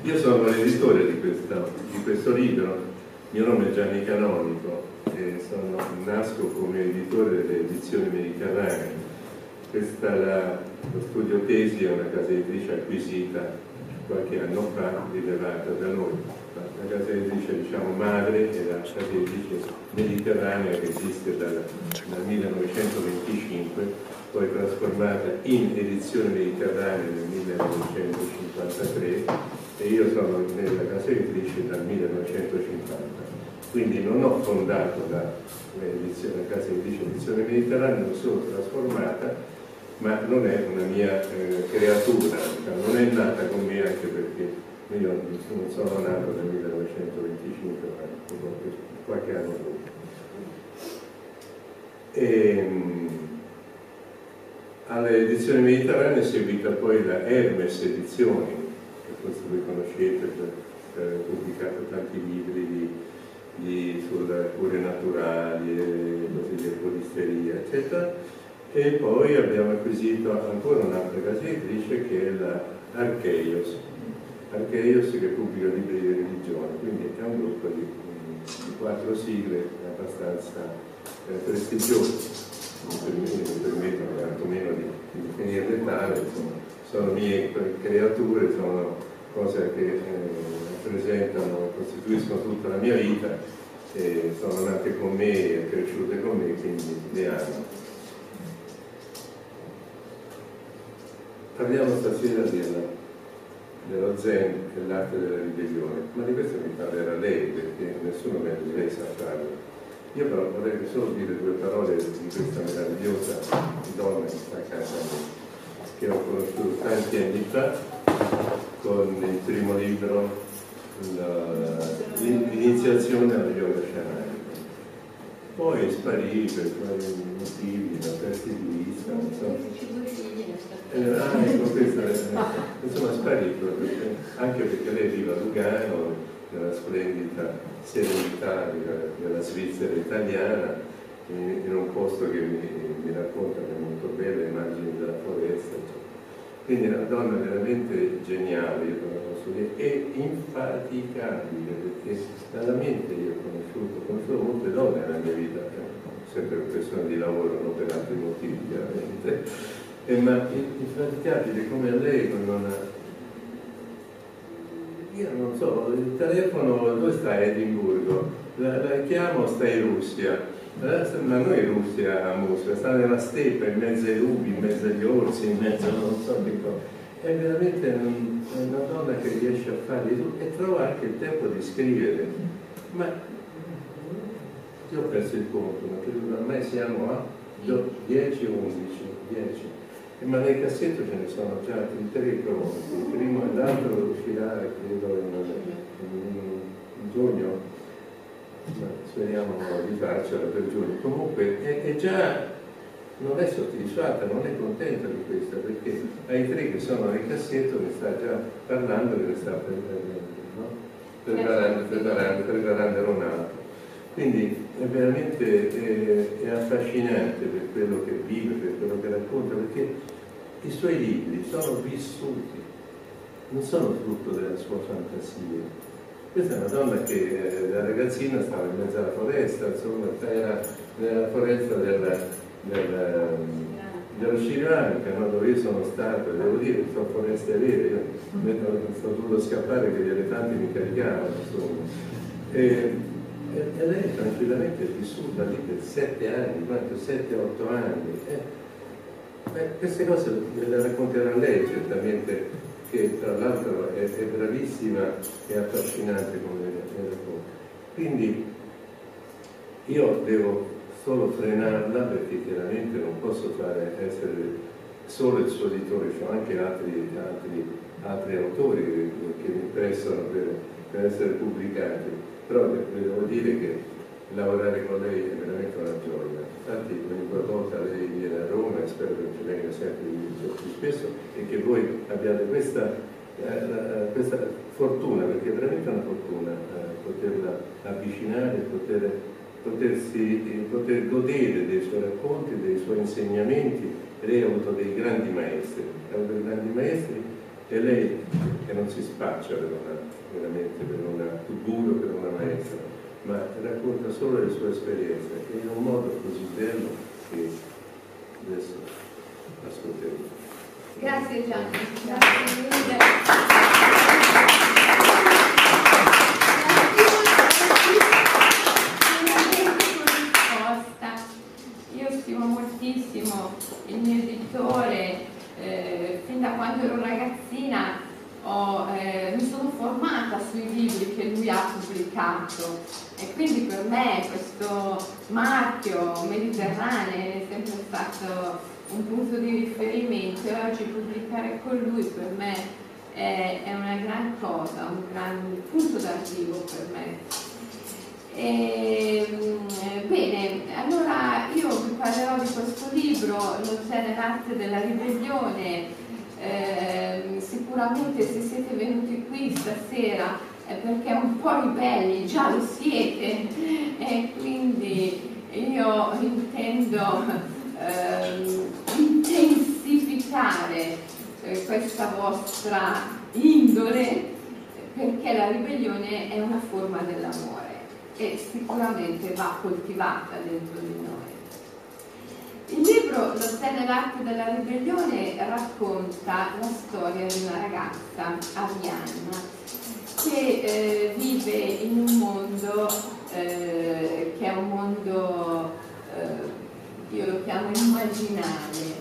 Io sono l'editore di, di, questo libro, il mio nome è Gianni Canonico e sono, nasco come editore delle edizioni mediterranee. Questa la, lo studio tesi, è una casa editrice acquisita qualche anno fa, rilevata da noi. La casa editrice diciamo madre è la casa editrice mediterranea che esiste dal, dal 1925 poi trasformata in edizione mediterranea nel 1953 e io sono nella casa editrice dal 1950. Quindi non ho fondato la, la casa editrice edizione mediterranea, l'ho solo trasformata, ma non è una mia eh, creatura, diciamo, non è nata con me anche perché io non sono nato nel 1925, ma qualche anno dopo. E, ehm, alle edizioni mediterranee è seguita poi la Hermes Edizioni, forse voi conoscete, per, ha pubblicato tanti libri di, di, sulle cure naturali, così di erboristeria, eccetera. E poi abbiamo acquisito ancora un'altra casa editrice che è la Archeios, Archeios che pubblica libri di religione, quindi è un gruppo di, di quattro sigle abbastanza eh, prestigioso non permettono tantomeno di, di definirle tale, sono mie creature, sono cose che eh, rappresentano, costituiscono tutta la mia vita, e sono nate con me e cresciute con me, quindi le amo. Parliamo stasera della, dello zen e l'arte della ribellione, ma di questo mi parlerà lei, perché nessuno meglio di lei sa farlo. Io però vorrei solo dire due parole di questa meravigliosa donna che sta a me, che ho conosciuto tanti anni fa con il primo libro, l'iniziazione alla yoga shamanico. Poi sparì per vari motivi, da pezzi di vista, so. Eh, ah, ecco, questa, insomma, sparì proprio, anche perché lei vive a Lugano, nella splendida serenità della Svizzera italiana, in, un posto che mi, mi, racconta che è molto belle immagini della foresta. Eccetera. Quindi una donna veramente geniale, io la posso dire, e infaticabile, perché dalla mente io ho conosciuto, ho conosciuto molte donne nella mia vita, sempre per questione di lavoro, non per altri motivi chiaramente, e, ma infaticabile come a lei con una io non so, il telefono dove sta Edimburgo? La, la chiamo, sta in Russia. Eh, ma noi Russia a Mosca, sta nella steppa, in mezzo ai lupi, in mezzo agli orsi, in mezzo a non so che cosa. È veramente un, una donna che riesce a fare di tutto e trova anche il tempo di scrivere. Ma io ho perso il conto, ma credo ormai siamo a 10 o 11, 10 ma nel cassetto ce ne sono già altri tre pronti, il primo e l'altro uscirà credo in, in, in giugno, speriamo di farcela per giugno. Comunque è, è, già, non è soddisfatta, non è contenta di questa, perché ai tre che sono nel cassetto ne sta già parlando e ne sta no? preparando, preparando, preparando un altro. Quindi è veramente è, è affascinante per quello che vive, per quello che racconta, perché i suoi libri sono vissuti, non sono frutto della sua fantasia. Questa è una donna che eh, da ragazzina stava in mezzo alla foresta, insomma, era nella foresta della, della, dello Sri Lanka, no? dove io sono stato, devo dire, sono foreste vere, io sono dovuto scappare che gli elefanti mi caricavano, insomma. E, e, e lei tranquillamente è vissuta lì per sette anni, quanto? Sette, otto anni. Eh, beh, queste cose le racconterà lei certamente, che tra l'altro è, è, bravissima e affascinante come racconta. Quindi io devo solo frenarla perché chiaramente non posso fare essere solo il suo editore, ci sono anche altri, altri, altri autori che, che mi prestano per, per essere pubblicati però devo dire che lavorare con lei è veramente una gioia. Infatti ogni volta lei viene a Roma e spero che venga sempre più spesso e che voi abbiate questa, eh, questa fortuna, perché è veramente una fortuna eh, poterla avvicinare, poter, potersi, poter godere dei suoi racconti, dei suoi insegnamenti. Lei ha avuto dei grandi maestri, ha avuto dei grandi maestri E lei che non si spaccia per una, veramente per una guru, per una maestra, ma racconta solo le sue esperienze e in un modo così bello che adesso ascolteremo. Grazie Gianni, grazie mille. moltissimo il mio editore, eh, fin da quando ero ragazzina ho, eh, mi sono formata sui libri che lui pubblicato e quindi per me questo marchio mediterraneo è sempre stato un punto di riferimento e oggi pubblicare con lui per me è, è una gran cosa, un gran punto d'arrivo per me. E, ehm, bene, allora io vi parlerò di questo libro, Lo Zen l'arte della ribellione. Eh, sicuramente se siete venuti qui stasera perché un po' ribelli già lo siete e quindi io intendo eh, intensificare questa vostra indole perché la ribellione è una forma dell'amore e sicuramente va coltivata dentro di noi. Il libro Lo Zen l'arte della ribellione racconta la storia di una ragazza, Arianna, che eh, vive in un mondo eh, che è un mondo, eh, io lo chiamo immaginale,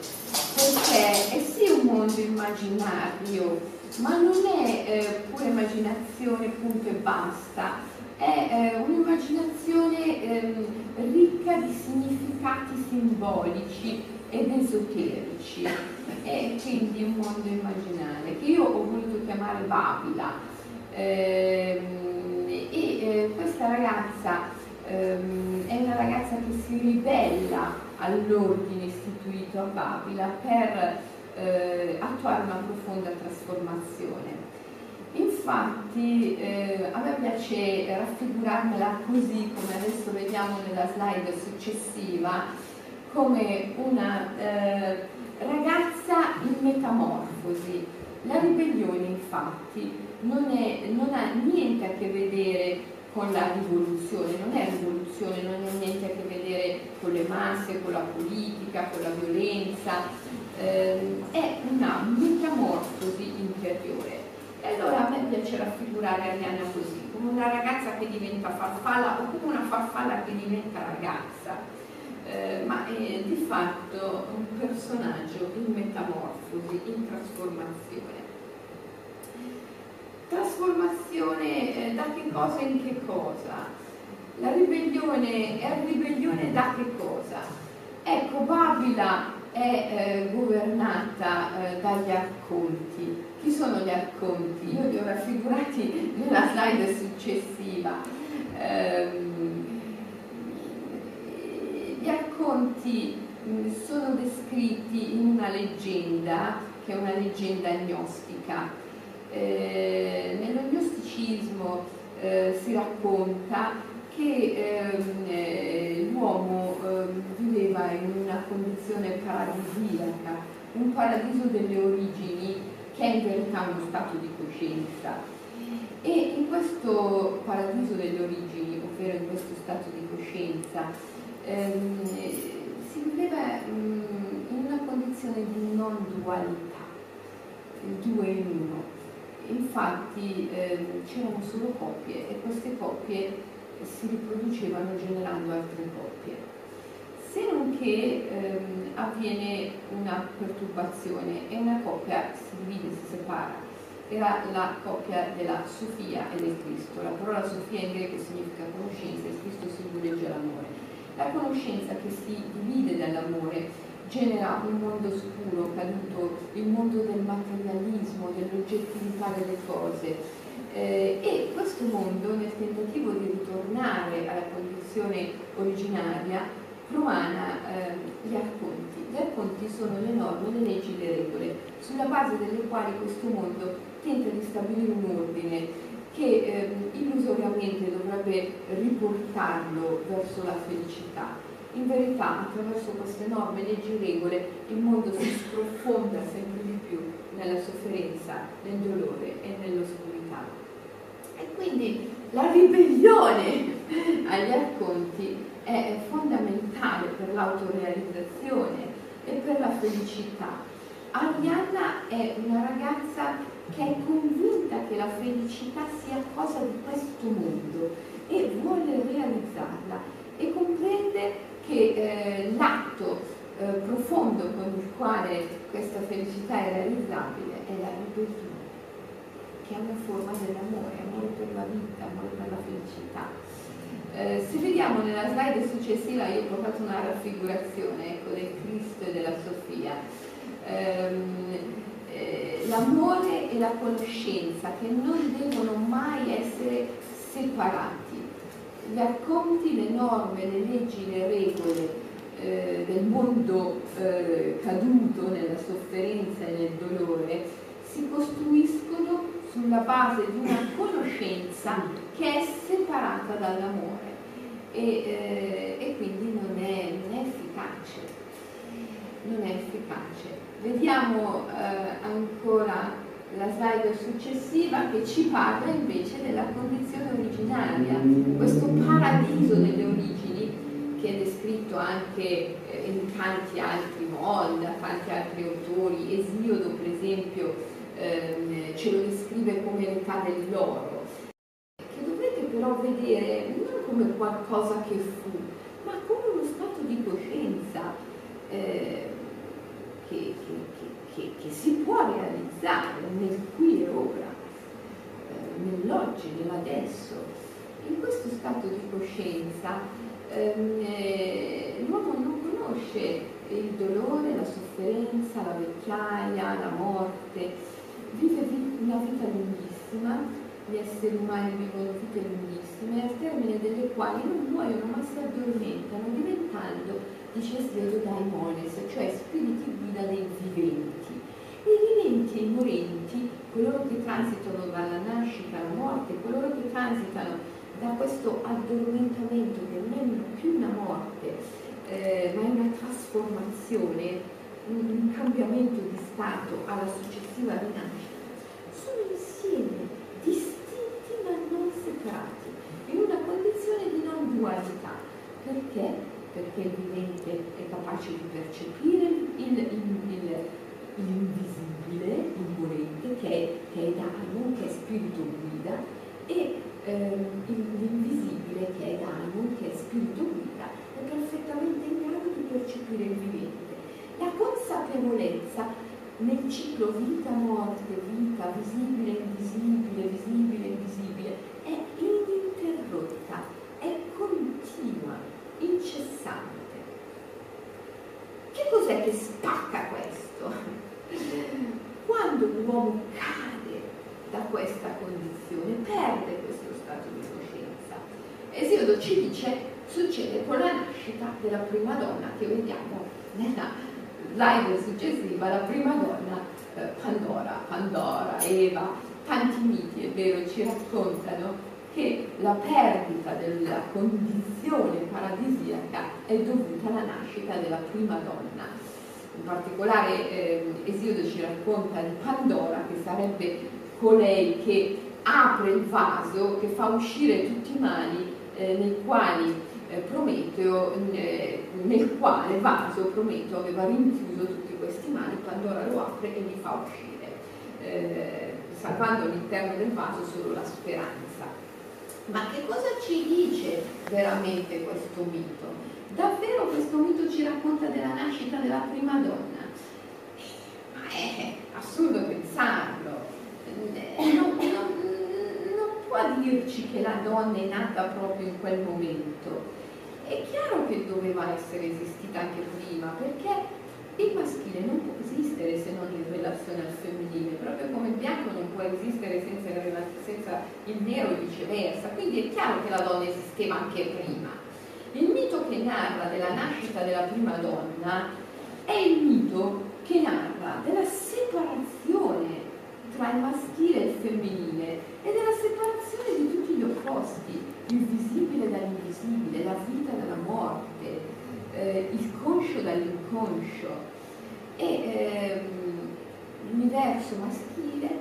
perché è sì un mondo immaginario, ma non è eh, pura immaginazione, punto e basta, è eh, un'immaginazione eh, ricca di significati simbolici ed esoterici. E quindi un mondo immaginale che io ho voluto chiamare Babila e eh, questa ragazza ehm, è una ragazza che si ribella all'ordine istituito a Babila per eh, attuare una profonda trasformazione Infatti eh, a me piace raffigurarmela così come adesso vediamo nella slide successiva, come una eh, ragazza in metamorfosi. La ribellione infatti non, è, non, ha niente a che vedere con la rivoluzione, non è rivoluzione, non ha niente a che vedere con le masse, con la politica, con la violenza, eh, è una metamorfosi interiore e allora a me piace raffigurare Arianna così, come una ragazza che diventa farfalla o come una farfalla che diventa ragazza, eh, ma è di fatto un personaggio in metamorfosi, in trasformazione. Trasformazione eh, da che cosa in che cosa? La ribellione è ribellione da che cosa? Ecco, Babila è eh, governata eh, dagli arconti, chi sono gli arconti? Io li ho raffigurati nella slide successiva. Ehm, gli arconti sono descritti in una leggenda, che è una leggenda gnostica. Eh, nello gnosticismo eh, si racconta che ehm, eh, l'uomo ehm, viveva in una condizione paradisiaca, un paradiso delle origini che è in verità uno stato di coscienza. E in questo paradiso delle origini, ovvero in questo stato di coscienza, ehm, si viveva um, in una condizione di non dualità, due in uno. Infatti ehm, c'erano solo coppie e queste coppie si riproducevano generando altre coppie se non che ehm, avviene una perturbazione e una coppia si divide, si separa. Era la coppia della Sofia e del Cristo. La parola Sofia in greco significa conoscenza e Cristo simboleggia l'amore. La conoscenza che si divide dall'amore genera un mondo scuro, caduto, il mondo del materialismo, dell'oggettività delle cose. Eh, e questo mondo, nel tentativo di ritornare alla condizione originaria, romana eh, gli arconti. Gli arconti sono le norme, le leggi, le regole, sulla base delle quali questo mondo tenta di stabilire un ordine che eh, illusoriamente dovrebbe riportarlo verso la felicità. In verità, attraverso queste norme, leggi e regole, il mondo si sprofonda sempre di più nella sofferenza, nel dolore e nell'oscurità. E quindi la ribellione agli arconti è fondamentale per l'autorealizzazione e per la felicità. Arianna è una ragazza che è convinta che la felicità sia cosa di questo mondo e vuole realizzarla e comprende che eh, l'atto eh, profondo con il quale questa felicità è realizzabile è la ribellione, che è una forma dell'amore, amore per la vita, amore per la felicità. Eh, se vediamo nella slide successiva io ho portato una raffigurazione ecco, del Cristo e della Sofia. Ehm, eh, l'amore e la conoscenza che non devono mai essere separati. Gli arconti, le norme, le leggi, le regole eh, del mondo eh, caduto nella sofferenza e nel dolore si costruiscono sulla base di una conoscenza che è separata dall'amore e, eh, e, quindi non è, non è efficace. Non è efficace. Vediamo eh, ancora la slide successiva che ci parla invece della condizione originaria, questo paradiso delle origini che è descritto anche eh, in tanti altri modi, da tanti altri autori, Esiodo per esempio ehm, ce lo descrive come l'età dell'oro, che dovrete però vedere non come qualcosa che fu, ma come uno stato di coscienza eh, che, che, che, che, si può realizzare nel qui e ora, eh, nell'oggi, nell'adesso. In questo stato di coscienza ehm, eh, l'uomo non conosce il dolore, la sofferenza, la vecchiaia, la morte, vive una vita lunghissima, gli esseri umani vivono vite lunghissime, al termine delle quali non muoiono ma si addormentano, diventando dice sveglio daimones, cioè spiriti guida dei viventi. I viventi e morenti, coloro che transitano dalla nascita alla morte, coloro che transitano da questo addormentamento che non è più una morte, eh, ma è una trasformazione, un, un cambiamento di stato alla successiva rinascita, sono insieme, distinti ma non separati, in una condizione di non dualità. Perché? perché il vivente è capace di percepire il, il, l'invisibile, l'imponente, che è, che è Daimon, che è spirito guida, e ehm, l'invisibile, che è Daimon, che è spirito guida, è perfettamente in grado di percepire il vivente. La consapevolezza nel ciclo vita-morte, vita, visibile, invisibile, visibile, invisibile, è ininterrotta, è continua incessante. Che cos'è che spacca l'uomo cade da questa condizione, perde questo stato di coscienza. Esiodo ci dice succede con la nascita della prima donna che vediamo nella slide successiva, la prima donna eh, Pandora, Pandora, Eva, tanti miti, è vero, ci raccontano che la perdita della condizione paradisiaca è dovuta alla nascita della prima donna. In particolare eh, Esiodo ci racconta di Pandora, che sarebbe colei che apre il vaso, che fa uscire tutti i mali eh, nei quali eh, Prometeo, eh, nel quale vaso Prometeo aveva rinchiuso tutti questi mali, Pandora lo apre e li fa uscire, eh, salvando all'interno del vaso solo la speranza. Ma che cosa ci dice veramente questo mito? Davvero questo mito ci racconta della nascita della prima donna? Ma è assurdo pensarlo. Non, non, non può dirci che la donna è nata proprio in quel momento. È chiaro che doveva essere esistita anche prima, perché il maschile non può esistere se non in relazione al femminile, proprio come il bianco non può esistere senza, senza il nero e viceversa, quindi è chiaro che la donna esisteva anche prima. Il mito che narra della nascita della prima donna è il mito che narra della separazione tra il maschile e il femminile e della separazione di tutti gli opposti, il visibile dall'invisibile, la vita dalla morte, eh, il conscio dall'inconscio. E ehm, l'universo maschile,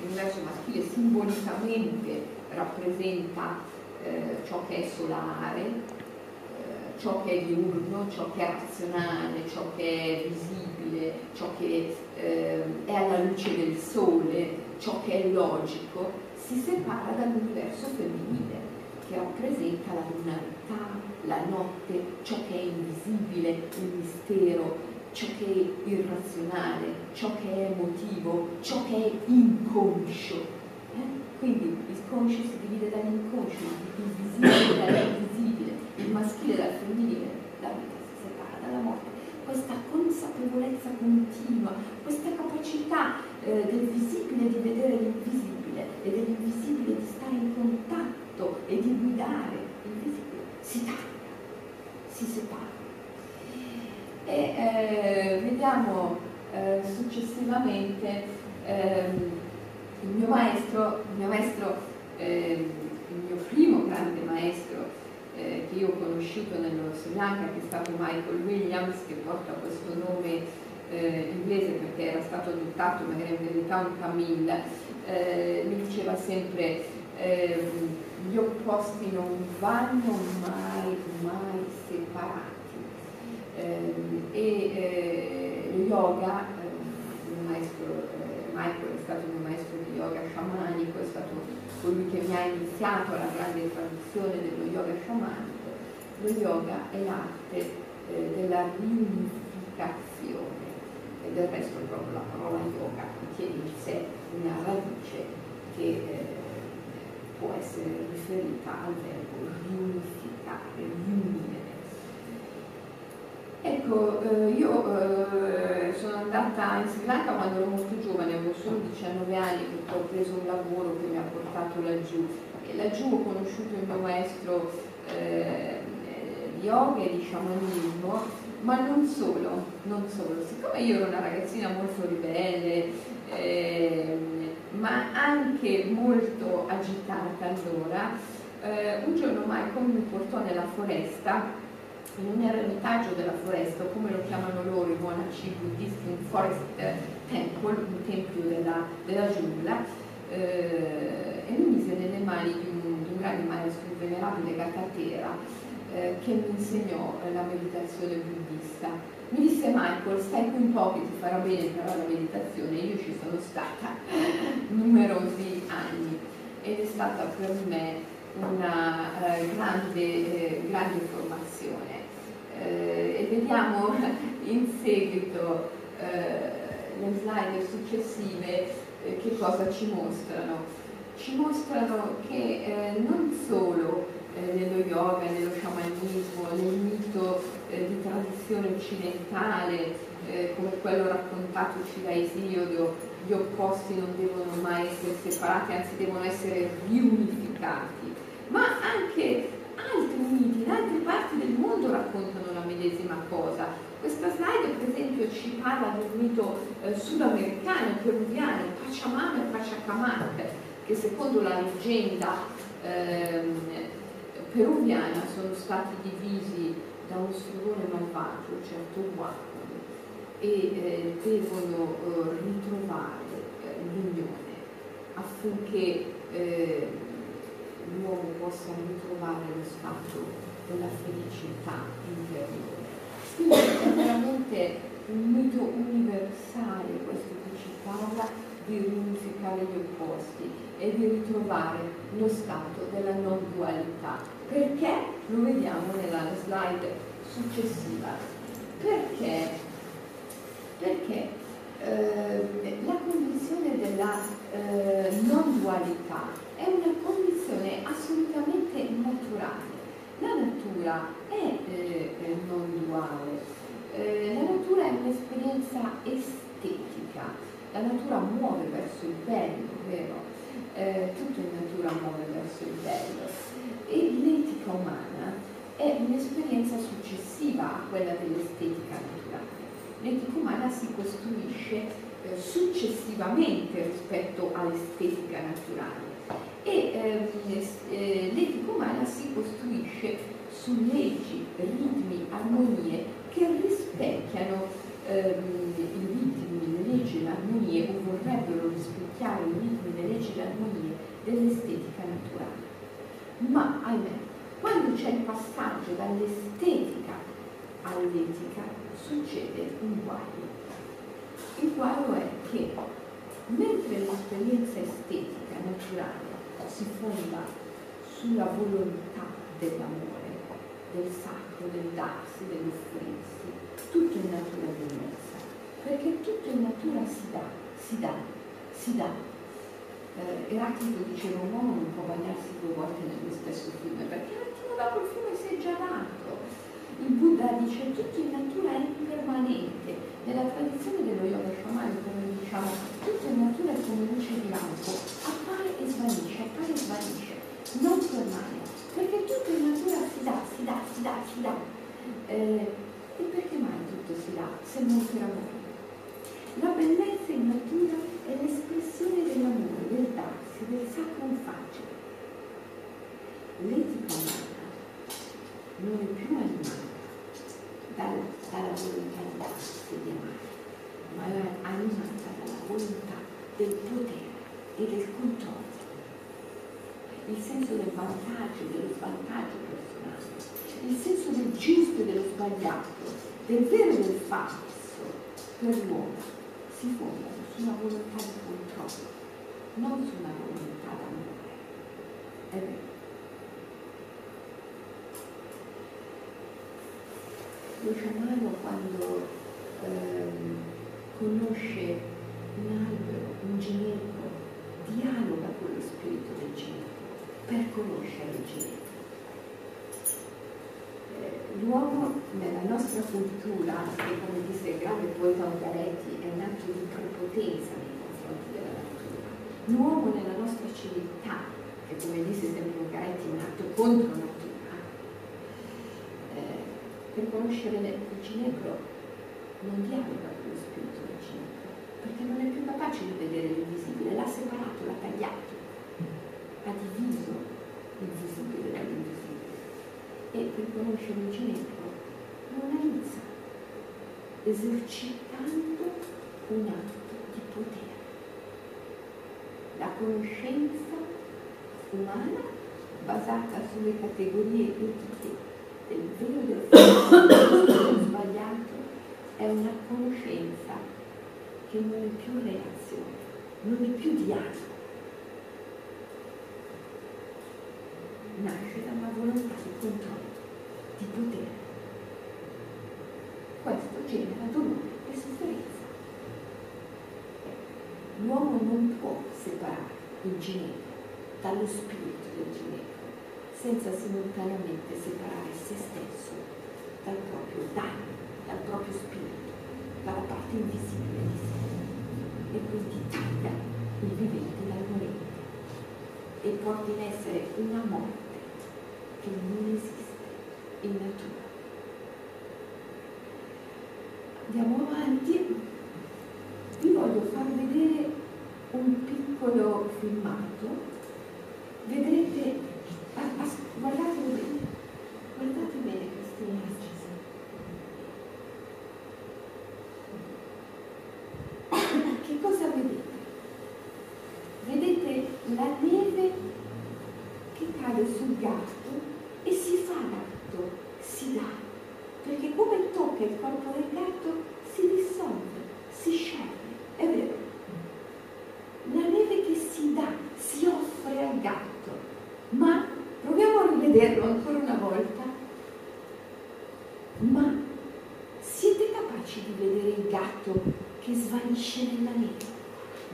l'universo maschile simbolicamente rappresenta eh, ciò che è solare, eh, ciò che è diurno, ciò che è razionale, ciò che è visibile, ciò che eh, è alla luce del sole, ciò che è logico, si separa dall'universo femminile che rappresenta la lunarità, la notte, ciò che è invisibile, il mistero, ciò che è irrazionale, ciò che è emotivo, ciò che è inconscio. Quindi il conscio si divide dall'inconscio, il visibile dall'invisibile, il maschile dal femminile, la vita si separa dalla morte. Questa consapevolezza continua, questa capacità eh, del visibile di vedere l'invisibile e dell'invisibile di stare in contatto e di guidare l'invisibile, si taglia, si separa e eh, vediamo eh, successivamente ehm, il mio maestro, il mio, maestro ehm, il mio primo grande maestro eh, che io ho conosciuto nello Sri Lanka, che è stato Michael Williams, che porta questo nome eh, inglese perché era stato adottato, ma era in verità un Tamil, eh, mi diceva sempre ehm, gli opposti non vanno mai, mai separati eh, e eh, lo yoga, eh, il maestro Michael è stato il mio maestro di yoga sciamanico, è stato colui che mi ha iniziato la grande tradizione dello yoga sciamanico. Lo yoga è l'arte eh, della riunificazione e del resto proprio la parola yoga contiene in sé una radice che eh, può essere riferita al verbo riunificare, riunire Ecco, eh, io eh, sono andata in Sri Lanka quando ero molto giovane, avevo solo 19 anni perché ho preso un lavoro che mi ha portato laggiù e laggiù ho conosciuto il mio maestro eh, di yoga e di sciamanismo, ma non solo, non solo. Siccome io ero una ragazzina molto ribelle, ehm, ma anche molto agitata allora, eh, un giorno Michael mi portò nella foresta in un eremitaggio della foresta, come lo chiamano loro i monaci buddisti, un forest temple, un tempio della, della giungla, eh, e mi mise nelle mani di un, di un grande maestro, il venerabile Gattatera, eh, che mi insegnò la meditazione buddista. Mi disse Michael, stai qui un po' che ti farà bene imparare la meditazione, io ci sono stata numerosi anni ed è stata per me una eh, grande, eh, grande formazione e vediamo in seguito eh, le slide successive eh, che cosa ci mostrano. Ci mostrano che eh, non solo eh, nello yoga, nello shamanismo, nel mito eh, di tradizione occidentale, come quello raccontatoci da Esiodo, gli opposti non devono mai essere separati, anzi devono essere riunificati, ma anche altri miti in altre parti del mondo raccontano la medesima cosa. Questa slide per esempio ci parla del mito eh, sudamericano, peruviano, Pachamama e Pachacamac, che secondo la leggenda ehm, peruviana sono stati divisi da un stregone malvagio, certo Guaco, e eh, devono eh, ritrovare eh, l'unione affinché eh, l'uomo possa ritrovare lo stato della felicità interiore. Quindi è veramente un mito universale questo che ci parla di riunificare gli opposti e di ritrovare lo stato della non dualità. Perché? Lo vediamo nella slide successiva. Perché? Perché eh, la condizione della eh, non dualità è una condizione assolutamente naturale. La natura è eh, non duale, eh, la natura è un'esperienza estetica, la natura muove verso il bello, vero? Eh, tutto in natura muove verso il bello e l'etica umana è un'esperienza successiva a quella dell'estetica naturale. L'etica umana si costruisce eh, successivamente rispetto all'estetica naturale e ehm, eh, l'etica umana si costruisce su leggi, ritmi, armonie che rispecchiano ehm, i ritmi, le leggi, la dovrebbero rispecchiare i ritmi, le leggi le armonie dell'estetica naturale. Ma, ahimè, quando c'è il passaggio dall'estetica all'etica, succede un guaio. Il guaio è che mentre l'esperienza estetica naturale si fonda sulla volontà dell'amore, del sacro, del darsi, dell'offrirsi, tutto in natura diversa, perché tutto in natura si dà, si dà, si dà. Eh, Eraclito diceva un uomo non può bagnarsi due volte nello stesso fiume, perché un attimo dopo il fiume si è già dato. Il Buddha dice tutto in natura è impermanente. Nella tradizione dello yoga shamanico noi diciamo tutto in natura è come luce di lampo, appare e svanisce, appare e svanisce, non permane, perché tutto in natura si dà, si dà, si dà, si dà. Eh, e perché mai tutto si dà se non per amore? La bellezza in natura è l'espressione dell'amore, del darsi, del sacro facile. L'etica umana non è più animata dal, dalla volontà di amare, ma è animata dalla volontà del potere e del controllo. Il senso del vantaggio e dello svantaggio personale, il senso del giusto e dello sbagliato, del vero e del falso per l'uomo si fondano su una volontà di controllo, non su una volontà d'amore. È vero. Lo sciamano quando ehm, conosce un albero, un ginepro, dialoga con lo spirito del ginepro per conoscere il ginepro. Eh, l'uomo nella nostra cultura, che come disse il grande poeta Ungaretti, è un atto di prepotenza nei confronti della natura. L'uomo nella nostra civiltà, che come disse sempre Ungaretti, è un atto contro natura, per conoscere il ginepro non dialoga con lo spirito del ginepro, perché non è più capace di vedere l'invisibile, l'ha separato, l'ha tagliato, ha diviso il visibile dall'invisibile. E per conoscere il ginepro lo analizza, esercitando un atto di potere. La conoscenza umana basata sulle categorie etiche del vero sbagliato, è una conoscenza che non è più reazione, non è più dialogo. Nasce da una volontà di controllo, di potere. Questo genera dolore e sofferenza. L'uomo non può separare il ginepro dallo spirito del ginepro senza simultaneamente separare se stesso dal proprio danno, dal proprio spirito, dalla parte invisibile di sé. E quindi taglia il vivente dal morente e porta in essere una morte che non esiste in natura. Andiamo avanti, vi voglio far vedere un piccolo filmato. Vedrete Guardate bene, guardate bene queste immagini. Che cosa vedete? Vedete la neve che cade sul gatto e si fa gatto, si dà, perché come tocca il corpo del gatto si dissolve, si scioglie, è vero. La neve che si dà, si offre al gatto, ma rivederlo ancora una volta. Ma siete capaci di vedere il gatto che svanisce nella neve?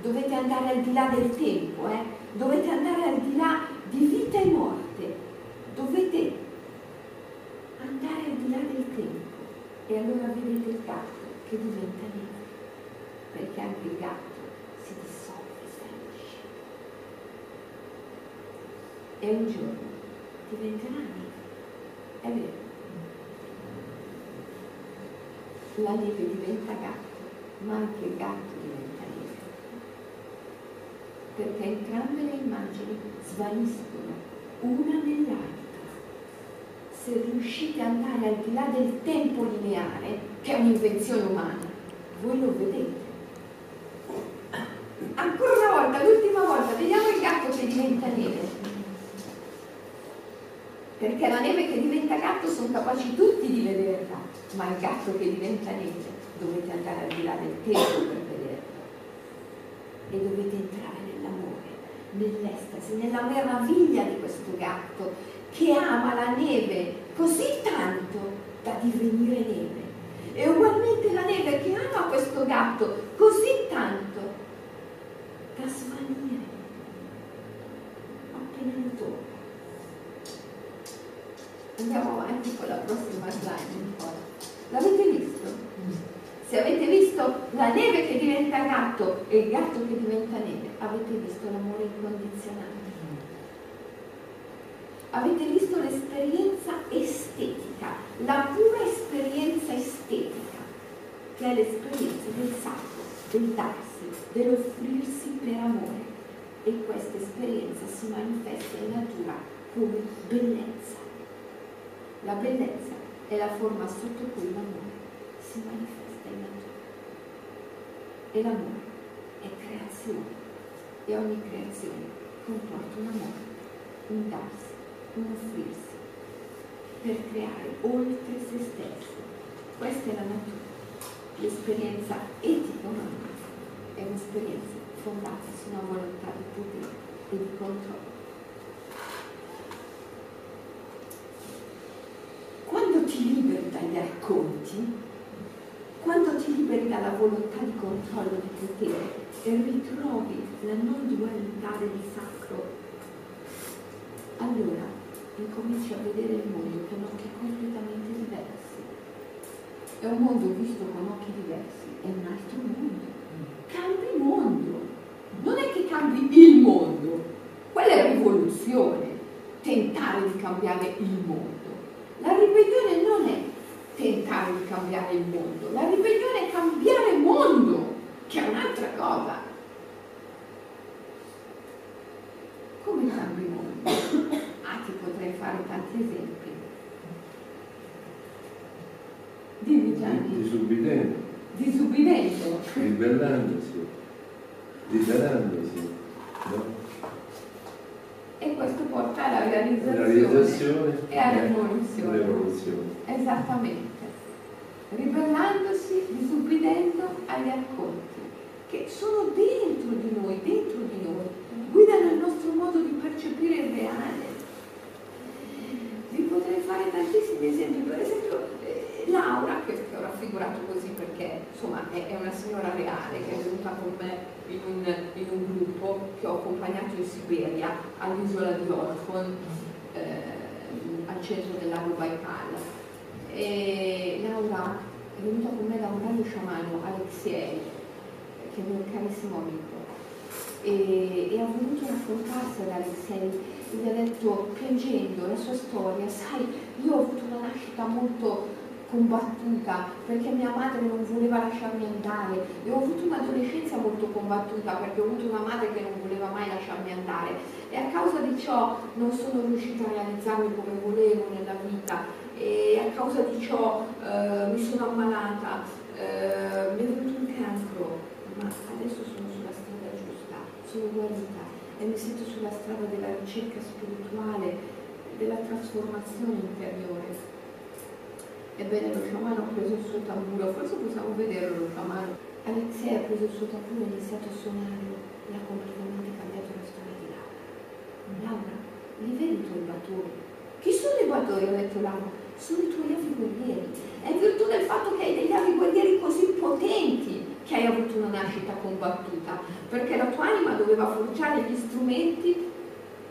Dovete andare al di là del tempo, eh? dovete andare al di là di vita e morte, dovete andare al di là del tempo e allora vedete il gatto che diventa neve, perché anche il gatto si dissolve, svanisce. E un giorno diventerà neve. È vero. La neve diventa gatto, ma anche il gatto diventa neve. Perché entrambe le immagini svaniscono una nell'altra. Se riuscite ad andare al di là del tempo lineare, che è un'invenzione umana, voi lo vedete. Perché la neve che diventa gatto sono capaci tutti di vederla, ma il gatto che diventa neve dovete andare al di là del tempo per vederla e dovete entrare nell'amore, nell'estasi, nella meraviglia di questo gatto che ama la neve così tanto da divenire neve. E ugualmente la neve che ama questo gatto così tanto da svanire appena tocca. Andiamo avanti con la prossima slide. L'avete visto? Se avete visto la neve che diventa gatto e il gatto che diventa neve, avete visto l'amore incondizionato. Avete visto l'esperienza estetica, la pura esperienza estetica, che è l'esperienza del sacro, del darsi, dell'offrirsi per amore. E questa esperienza si manifesta in natura come bellezza. La bellezza è la forma sotto cui l'amore si manifesta in natura. E l'amore è creazione e ogni creazione comporta un amore, un darsi, un offrirsi per creare oltre se stesso. Questa è la natura. L'esperienza etica-umana è un'esperienza fondata su una volontà di potere e di controllo. Quando ti racconti, quando ti liberi dalla volontà di controllo di potere e ritrovi la non dualità del sacro, allora incominci a vedere il mondo con occhi completamente diversi. È un mondo visto con occhi diversi, è un altro mondo. Cambi mondo. Non è che cambi il mondo, quella è rivoluzione, tentare di cambiare il mondo. La ribellione non è tentare di cambiare il mondo, la ribellione è cambiare il mondo, che è un'altra cosa. Come cambi il mondo? Ah, ti potrei fare tanti esempi. Dimmi Gianni. Disubbidendo, Disubbidendo. ribellandosi, liberandosi, no? E questo porta alla realizzazione, realizzazione e alla rivoluzione. rivoluzione. Esattamente. Ribellandosi, disubbidendo agli racconti, che sono dentro di noi, dentro di noi, guidano il nostro modo di percepire il reale. Vi potrei fare tantissimi esempi, per esempio Laura, che, ho raffigurato così perché insomma è, è una signora reale che è venuta con me in un, in un gruppo che ho accompagnato in Siberia, all'isola di Olkhon, eh, al centro del lago Baikal. E Laura è venuta con me da un grande sciamano, Alexei, che è un mio carissimo amico, e, e ha voluto raccontarsi ad Alexei gli ha detto piangendo la sua storia, sai, io ho avuto una nascita molto combattuta perché mia madre non voleva lasciarmi andare. E ho avuto un'adolescenza molto combattuta perché ho avuto una madre che non voleva mai lasciarmi andare. E a causa di ciò non sono riuscita a realizzarmi come volevo nella vita. E a causa di ciò eh, mi sono ammalata, eh, mi è venuto un cancro, ma adesso sono sulla strada giusta, sono guarita e mi sento sulla strada della ricerca spirituale, della trasformazione interiore. Ebbene lo sciamano ha preso il suo tamburo, forse possiamo vederlo lo sciamano. Alexei ha preso il suo tamburo e ha iniziato a suonare e ha completamente cambiato la storia di Laura. Laura, li vedi i tuoi batori? Chi sono i batori? Ha detto Laura. Sono i tuoi avi guerrieri. È in virtù del fatto che hai degli avi guerrieri così potenti che hai avuto una nascita combattuta, perché la tua anima doveva forgiare gli strumenti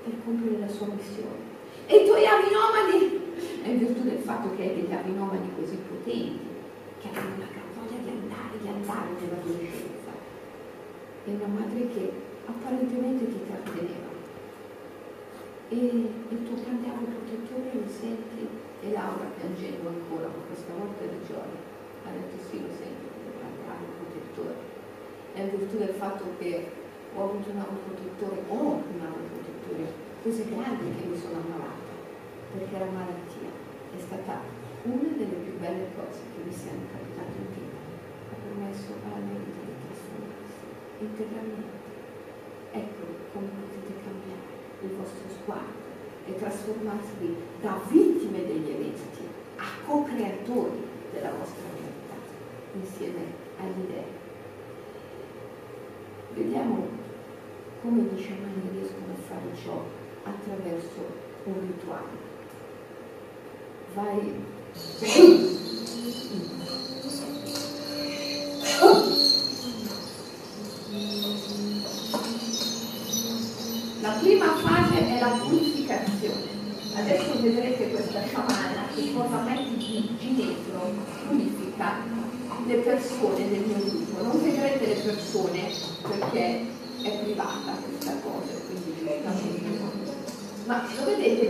per compiere la sua missione. E i tuoi avi nomadi è in virtù del fatto che hai degli avi nomadi così potenti, che avevano la voglia di andare, di andare nell'adolescenza. E una madre che apparentemente ti tratteneva. E il tuo grande avo protettore lo senti? E Laura piangendo ancora, ma questa volta di gioia, ha detto sì, lo sento, il grande avo protettore. È in virtù del fatto che ho avuto un avo protettore, ho un avo protettore così grande che mi sono ammalata perché la malattia è stata una delle più belle cose che mi siano capitate in vita. Ha permesso alla mia vita di trasformarsi integralmente. Ecco come potete cambiare il vostro sguardo e trasformarsi da vittime degli eventi a co-creatori della vostra realtà insieme agli dei. Vediamo come gli sciamani riescono a fare ciò attraverso un rituale. Vai. La prima fase è la purificazione. Adesso vedrete questa sciamana che cosa mette in ginepro, purifica le persone del mio gruppo. Non vedrete le persone perché è privata questa cosa, quindi giustamente. Ma lo vedete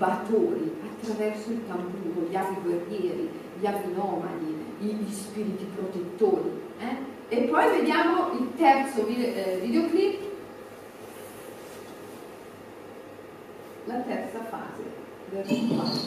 batori attraverso il tamburo, gli avi guerrieri, gli avi nomadi, gli spiriti protettori. Eh? E poi vediamo il terzo eh, videoclip, la terza fase del rituale.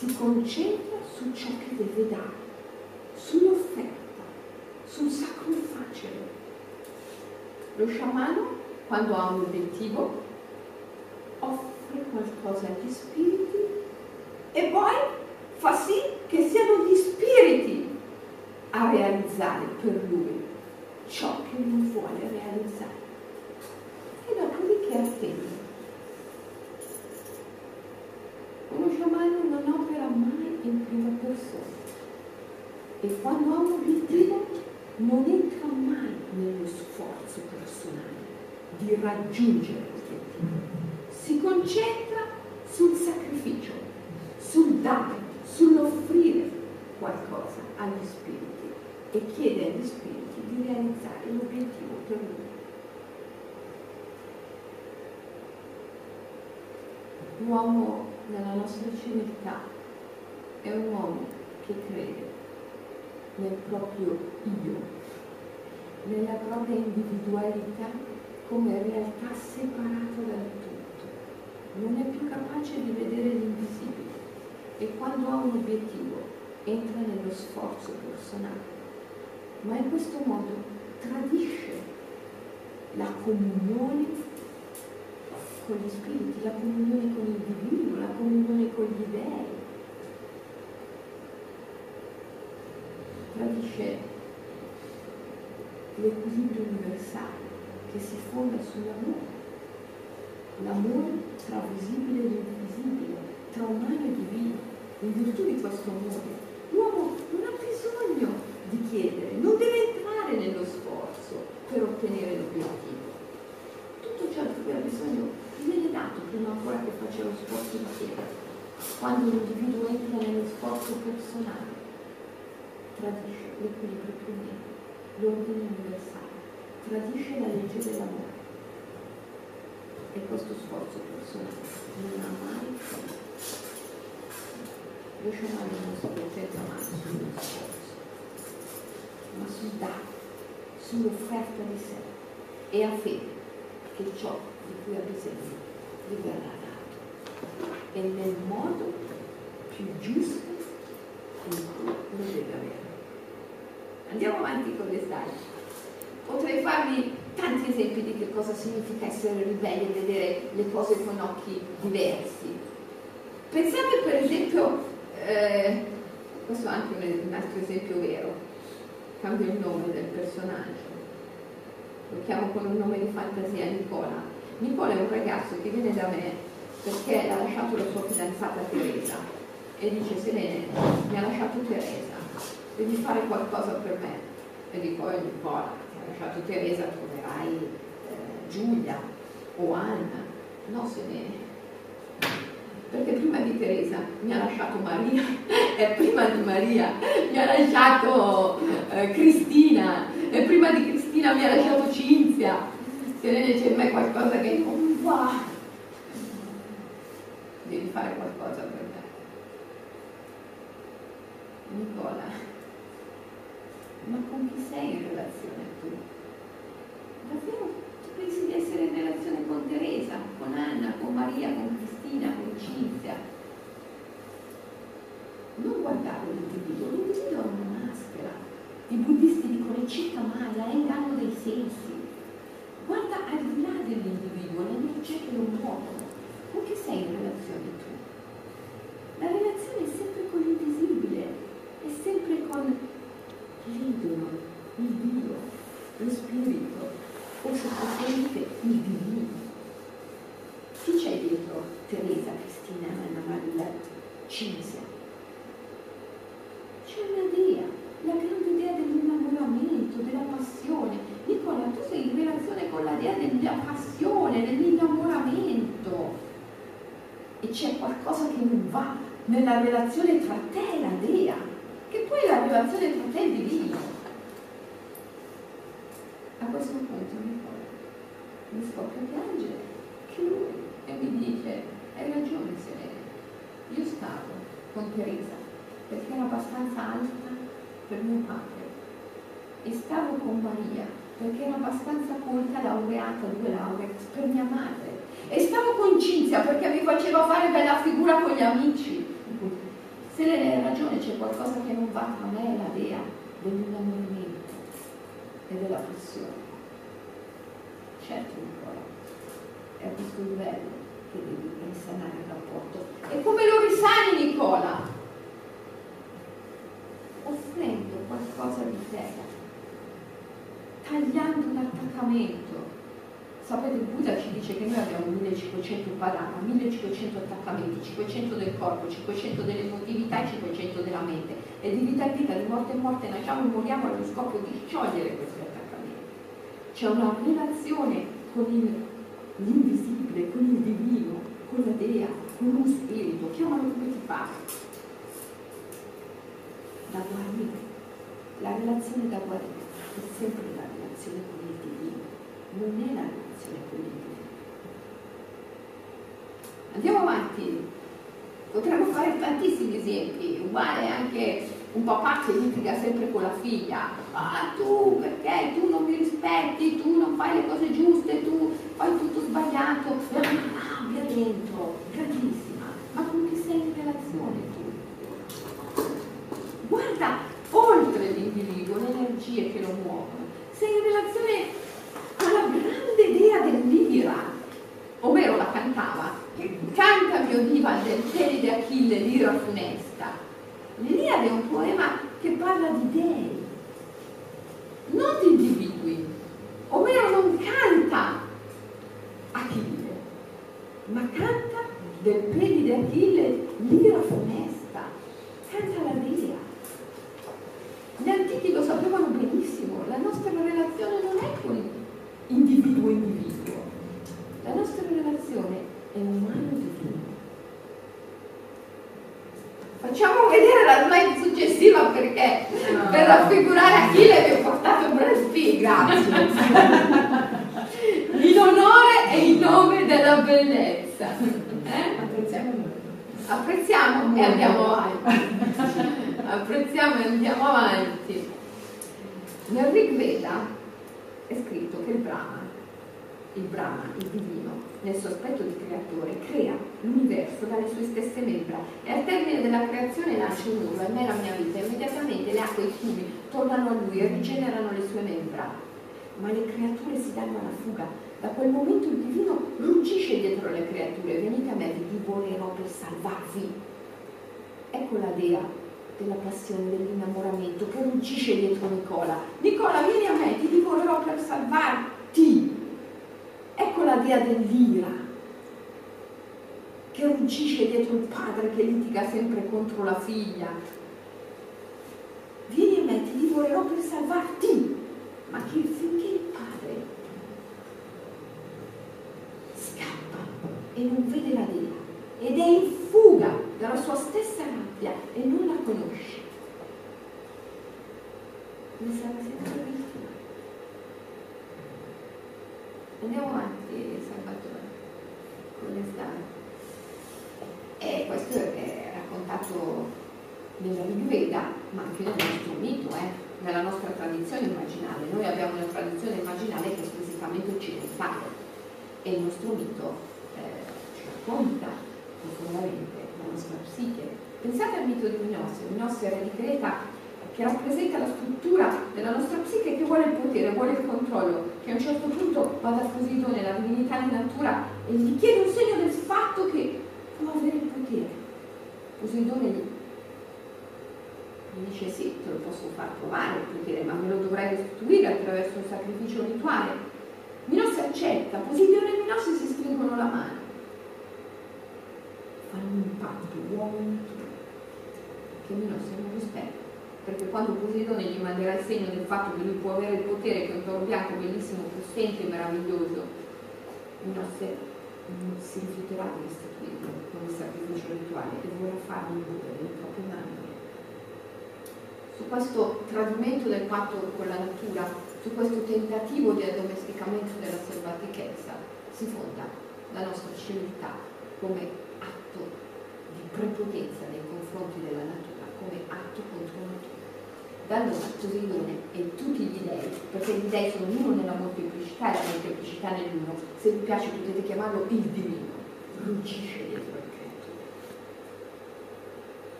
Si concentra su ciò che deve dare, sull'offerta, sul sacro facere. Lo sciamano quando ha un obiettivo, offre qualcosa agli spiriti e poi fa sì che siano gli spiriti a realizzare per lui ciò che lui vuole realizzare. E dopodiché attende. Uno sciamano non opera mai in prima persona e quando ha un obiettivo non entra mai nello sforzo personale di raggiungere l'obiettivo. Si concentra sul sacrificio, sul dare, sull'offrire, e chiede agli spiriti di realizzare l'obiettivo per lui. L'uomo nella nostra civiltà è un uomo che crede nel proprio io, nella propria individualità come realtà separata dal tutto. Non è più capace di vedere l'invisibile e quando ha un obiettivo entra nello sforzo personale, ma in questo modo tradisce la comunione con gli spiriti, la comunione con il divino, la comunione con gli dèi. Tradisce l'equilibrio universale che si fonda sull'amore. L'amore tra visibile e invisibile, tra umano e divino. In virtù di questo amore, l'uomo non ha bisogno di chiedere, non deve entrare nello sforzo per ottenere l'obiettivo. Tutto ciò di cui ha bisogno viene dato prima ancora che faccia lo sforzo di chiedere. Quando l'individuo entra nello sforzo personale, tradisce l'equilibrio primero, l'ordine universale, tradisce la legge dell'amore. E questo sforzo personale non ha mai fine. Riesce mai non si concentra mai sullo sforzo, ma sul dare, sull'offerta di sé e a fede che ciò di cui ha bisogno gli verrà dato e nel modo più giusto in cui lo deve avere. Andiamo avanti con le slide. Potrei farvi tanti esempi di che cosa significa essere ribelli e vedere le cose con occhi diversi. Pensate per esempio, eh, questo è anche un altro esempio vero, cambio il nome del personaggio, lo chiamo con un nome di fantasia Nicola, Nicola è un ragazzo che viene da me perché ha lasciato la sua fidanzata Teresa. E dice Selene mi ha lasciato Teresa, devi fare qualcosa per me. E dico, oh Nicola, ti ha lasciato Teresa, troverai eh, Giulia o Anna. No Selene, perché prima di Teresa mi ha lasciato Maria e prima di Maria mi ha lasciato eh, Cristina. E prima di Cristina mi ha lasciato Cinzia se lei c'è mai qualcosa che non va, devi fare qualcosa per me. Nicola, ma con chi sei in relazione tu? Davvero tu pensi di essere in relazione con Teresa, con Anna, con Maria, con Cristina, con Cinzia? Non guardare l'individuo, l'individuo è una maschera. I buddisti dicono cicca maya, è inganno dei sensi guarda al di là dell'individuo, le energie che lo muovono. Con chi sei in relazione tu? La relazione è sempre con l'invisibile, è sempre con l'idolo, il Dio, lo spirito, o se preferite il divino. Chi c'è dietro Teresa, Cristina, Anna Maria, Cinzia? C'è una Dea, la grande idea dell'innamoramento, della passione, Nicola, tu sei in relazione con la dea della passione, dell'innamoramento. E c'è qualcosa che non va nella relazione tra te e la dea, che poi è la relazione tra te e divino. A questo punto Nicola mi scoppia a piangere che lui e mi dice, hai ragione Serena, io stavo con Teresa perché era abbastanza alta per mio padre e stavo con Maria perché era abbastanza colta, laureata, due lauree, per mia madre. E stavo con Cinzia perché mi faceva fare bella figura con gli amici. Se lei ha ragione, c'è qualcosa che non va tra me e la dea dell'innamoramento e della passione. Certo, Nicola, è a questo livello che devi risanare il rapporto. E come lo risani, Nicola? Te tagliando l'attaccamento. Sapete, Buddha ci dice che noi abbiamo 1500 padana, 1500 attaccamenti, 500 del corpo, 500 dell'emotività e 500 della mente. E di vita in vita, di morte in morte, nasciamo e moriamo allo scopo di sciogliere questi attaccamenti. C'è una relazione con l'invisibile, con il divino, con la dea, con lo spirito, chiamalo come ti pare, da guarire la relazione da guarire è sempre la relazione con il divino, non è la relazione con il divino. Andiamo avanti, potremmo fare tantissimi esempi, uguale anche un papà che litiga sempre con la figlia, ah tu perché tu non mi rispetti, tu non fai le cose giuste, tu fai tutto sbagliato, la rabbia dentro, grandissima, ma con chi sei in relazione tu? Guarda oltre l'individuo, le energie che lo muovono, sei in relazione con la grande idea dell'ira. Omero la cantava, canta mio diva del peli di Achille, l'ira funesta L'Iliade è un poema che parla di dei, non di individui. Omero non canta Achille, ma canta del peli di Achille l'ira funesta, canta la dea. Gli antichi lo sapevano benissimo, la nostra relazione non è con individuo-individuo, la nostra relazione è umano-divino. Facciamo vedere la slide successiva perché no. per raffigurare Achille vi ho portato Brad Pitt, grazie. in onore e in nome della bellezza. Eh? Apprezziamo, e andiamo avanti. Apprezziamo e andiamo avanti. Nel Rig Veda è scritto che il Brahma, il Brahma, il divino, nel suo aspetto di creatore, crea l'universo dalle sue stesse membra e al termine della creazione nasce un nulla, è la mia vita, immediatamente le acque e i fiumi tornano a lui e rigenerano le sue membra. Ma le creature si danno alla fuga. Da quel momento il divino ruggisce dietro le creature, venite a me, vi divorerò per salvarvi. Ecco la dea della passione, dell'innamoramento che ruggisce dietro Nicola. Nicola, vieni a me, ti divorerò per salvarti. Ecco la dea dell'ira, che ruggisce dietro il padre che litiga sempre contro la figlia. Vieni a me, ti divorerò per salvarti, ma che finché il padre scappa e non vede la dea ed è in fuga dalla sua stessa rabbia e non la conosce. Ne sarà sempre vittima. Andiamo avanti, Salvatore, con le star. E questo è raccontato nella Rigveda, ma anche nel nostro mito, eh, nella nostra tradizione immaginale. Noi abbiamo una tradizione immaginale che è squisitamente occidentale e il nostro mito eh, racconta profondamente la nostra psiche. Pensate al mito di Minos, Minos era di Creta che rappresenta la struttura della nostra psiche che vuole il potere, vuole il controllo, che a un certo punto va da Poseidone, la divinità di natura, e gli chiede un segno del fatto che può avere il potere. Poseidone gli, gli dice sì, te lo posso far provare il potere, ma me lo dovrai restituire attraverso un sacrificio rituale. Minos accetta, Poseidone e Minos si stringono la mano. Fanno un patto natura, che Minos non rispetta perché quando Poseidone gli manderà il segno del fatto che lui può avere il potere che è un toro bianco bellissimo, possente e meraviglioso, Minosse non si rifiuterà di restituirlo come sacrificio rituale e vorrà farlo imbutere le proprie mani. Su questo tradimento del patto con la natura, su questo tentativo di addomesticamento della selvatichezza, si fonda la nostra civiltà come atto di prepotenza nei confronti della natura, come atto contro natura. Da allora Poseidone e tutti gli dei, perché gli dei sono l'uno nella molteplicità e la molteplicità nell'uno, se vi piace potete chiamarlo il divino, ruggisce dietro il creatore.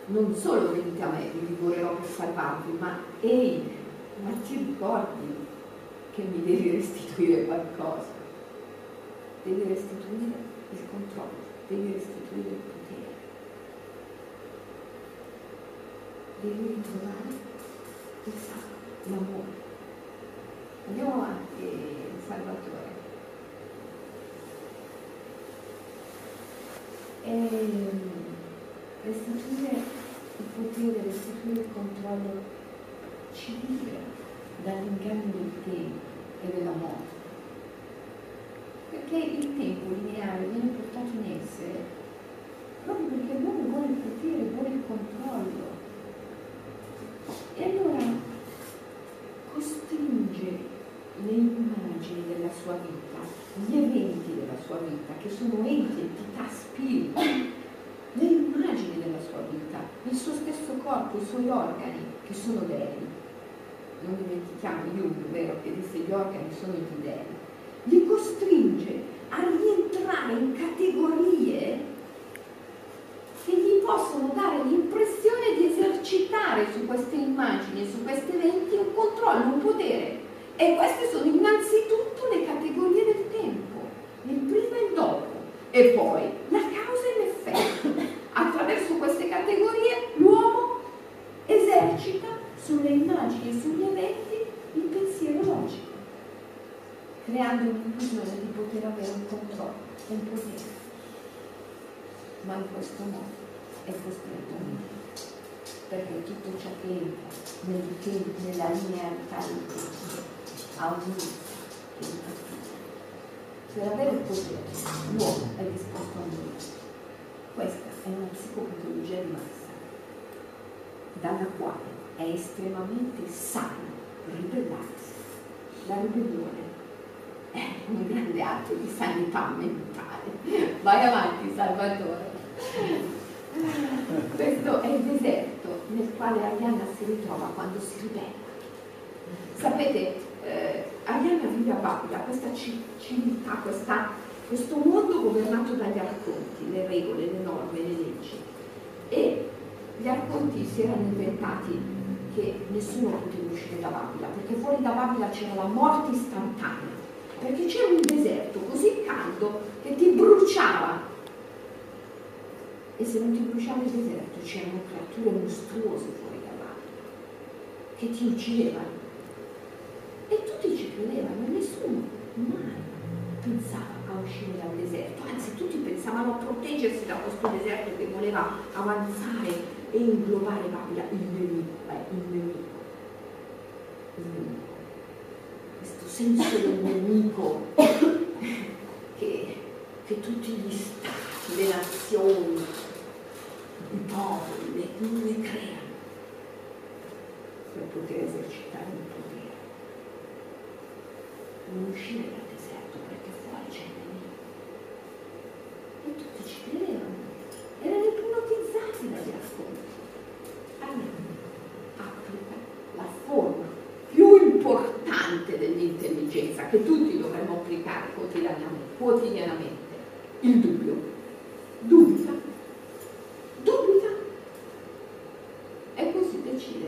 Non solo venite a me, vi divorerò per salvarvi, ma ehi, ma ti ricordi che mi devi restituire qualcosa? Devi restituire il controllo, devi restituire il potere. Devi ritrovare l'amore. Andiamo avanti, Salvatore. E restituire il potere, restituire il controllo ci libera dall'inganno del tempo e della morte. Perché il tempo lineare viene portato in essere proprio perché l'uomo vuole il potere, vuole il controllo. E allora le immagini della sua vita, gli eventi della sua vita, che sono enti, entità, spiriti, le immagini della sua vita, il suo stesso corpo, i suoi organi, che sono dei. Non dimentichiamo Jung, vero, che disse gli organi sono gli dei. Li costringe a rientrare in categorie che gli possono dare l'impressione di esercitare su queste immagini, su questi eventi un controllo, un potere. E queste sono innanzitutto le categorie del tempo, il prima e il dopo, e poi la causa e l'effetto. Attraverso queste categorie l'uomo esercita sulle immagini e sugli eventi il pensiero logico, creando l'illusione di poter avere un controllo, un potere ma in questo modo è costretto a morire. Perché tutto ciò che entra nel, nella linearità del tempo ha un inizio che di fatica. Per avere il potere l'uomo è disposto a morire. Questa è una psicopatologia di massa, dalla quale è estremamente sano ribellarsi. La ribellione è un grande atto di sanità mentale. Vai avanti, Salvatore. Questo è il deserto nel quale Arianna si ritrova quando si ribella. Sapete, eh, Arianna vive a Babila, questa civiltà, questa, questo mondo governato dagli arconti, le regole, le norme, le leggi. E gli arconti si erano inventati che nessuno poteva uscire da Babila, perché fuori da Babila c'era la morte istantanea, perché c'era un deserto così caldo che ti bruciava e se non ti bruciava il deserto c'erano creature mostruose fuori dall'acqua che ti uccidevano. E tutti ci credevano, nessuno mai pensava a uscire dal deserto, anzi tutti pensavano a proteggersi da questo deserto che voleva avanzare e inglobare Babila, il nemico, eh, il nemico, il nemico. Questo senso del nemico che, che tutti gli stati, le nazioni, i popoli, le, le creano per poter esercitare il potere. Non uscire dal deserto perché fuori c'è il nemico. E tutti ci credevano, erano ipnotizzati dagli ascolti. Allora, applica la forma più importante dell'intelligenza che tutti dovremmo applicare quotidianamente, quotidianamente il dubbio. Dubita dubita e così decide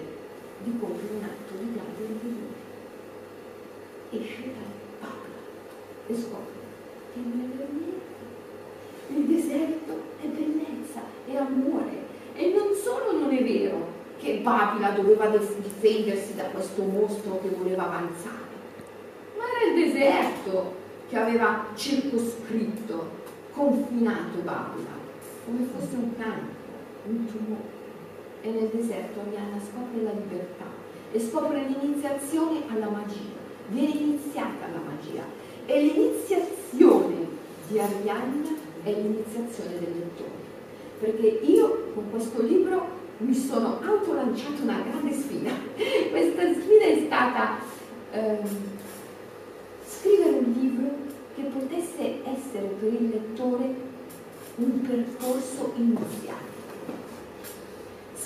di compiere un atto di grande ribellione. Esce dal Babla e scopre che non è vero niente. Il deserto è bellezza, è amore e non solo non è Babila doveva difendersi da questo mostro che voleva avanzare, ma era il deserto che aveva circoscritto, confinato Babila, come fosse un campo un tumore. E nel deserto Arianna scopre la libertà e scopre l'iniziazione alla magia. Viene iniziata la magia. E l'iniziazione di Arianna è l'iniziazione del lettore. Perché io con questo libro mi sono autolanciato una grande sfida. Questa sfida è stata eh, scrivere un libro che potesse essere per il lettore un percorso iniziale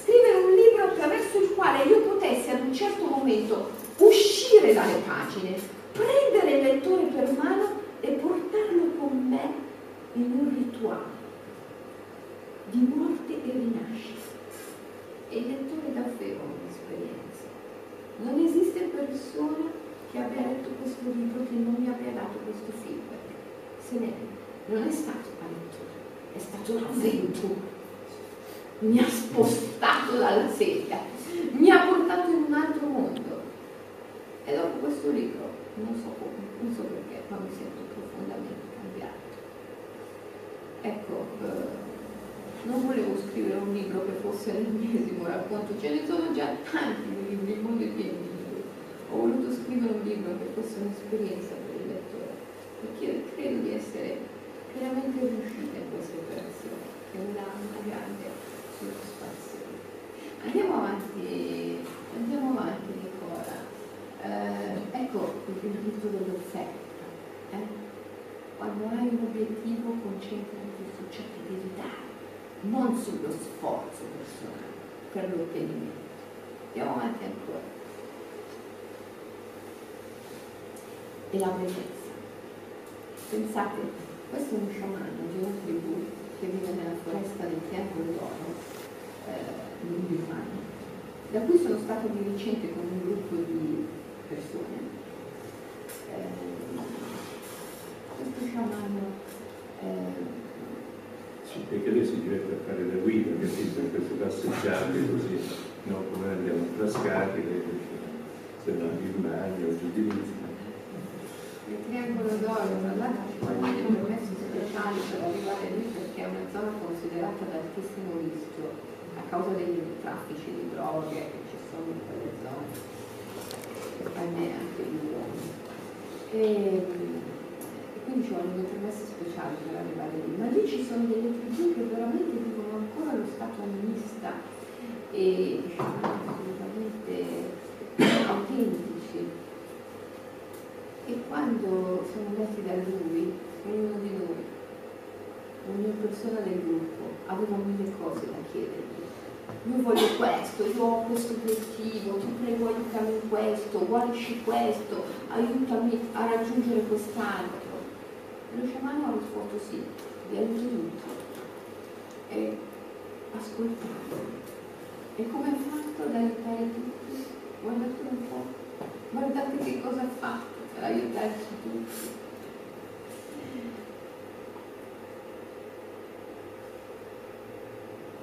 scrivere un libro attraverso il quale io potessi ad un certo momento uscire dalle pagine, prendere il lettore per mano e portarlo con me in un rituale di morte e rinascita. E il lettore davvero ha un'esperienza. Non esiste persona che abbia letto questo libro che non mi abbia dato questo feedback. Se ne non è stato una lettura, è stato un'avventura mi ha spostato dalla sedia, mi ha portato in un altro mondo. E dopo questo libro, non so come, non so perché, ma mi sento profondamente cambiato. Ecco, eh, non volevo scrivere un libro che fosse l'ennesimo racconto, ce ne sono già tanti di libri, il mondo è pieno di libri. Ho voluto scrivere un libro che fosse un'esperienza per il lettore, perché credo di essere veramente riuscita in questa operazione, che mi dà una grande soddisfazione. Andiamo avanti, andiamo avanti Nicola. Eh, ecco, il rito dell'offerta. Eh? Quando hai un obiettivo concentrati su ciò che devi dare, non sullo sforzo personale per l'ottenimento. Andiamo avanti ancora. E la bellezza. Pensate, questo è uno sciamano di una tribù che vive nella foresta del Triangolo d'Oro, eh, in Birmania, da cui sono stata di recente con un gruppo di persone. Eh, questo sciamano eh, perché lei si diventa a fare la guida, capito? In queste passeggiate così, no? Come andiamo a Frascati, se va in Birmania o giù di lì. Il triangolo d'oro, tra l'altro ci vogliono dei permessi speciali per arrivare lì perché è una zona considerata ad altissimo rischio a causa dei traffici di droghe che ci sono in quelle zone, e anche gli uomini. Quindi ci vogliono dei permessi speciali per arrivare lì, ma lì ci sono delle tribù che veramente vivono ancora lo stato animista e diciamo assolutamente autentici e quando siamo andati da lui, ognuno di noi, ogni persona del gruppo, aveva mille cose da chiedergli. Io voglio questo, io ho questo obiettivo, ti prego aiutami in questo, guarisci questo, aiutami a raggiungere quest'altro. Lo sciamano ha risposto sì, vi aiuto. E ascoltate. E come ha fatto ad aiutare tutti? Guardate un po', guardate che cosa ha fatto per aiutarci tutti.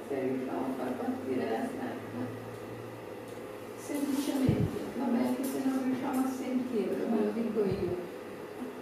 Se riusciamo a far partire la serata, semplicemente, vabbè anche se non riusciamo a sentirlo, me lo dico io,